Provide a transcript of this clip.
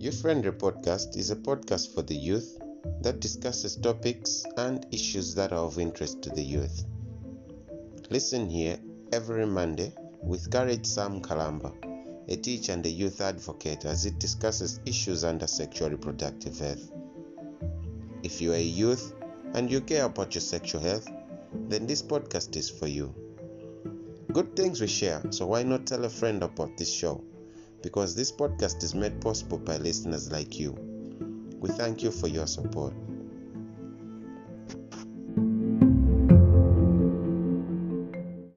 Youth Friendly Podcast is a podcast for the youth that discusses topics and issues that are of interest to the youth. Listen here every Monday with Courage Sam Kalamba, a teacher and a youth advocate, as it discusses issues under sexual reproductive health. If you are a youth and you care about your sexual health, then this podcast is for you. Good things we share, so why not tell a friend about this show? Because this podcast is made possible by listeners like you. We thank you for your support.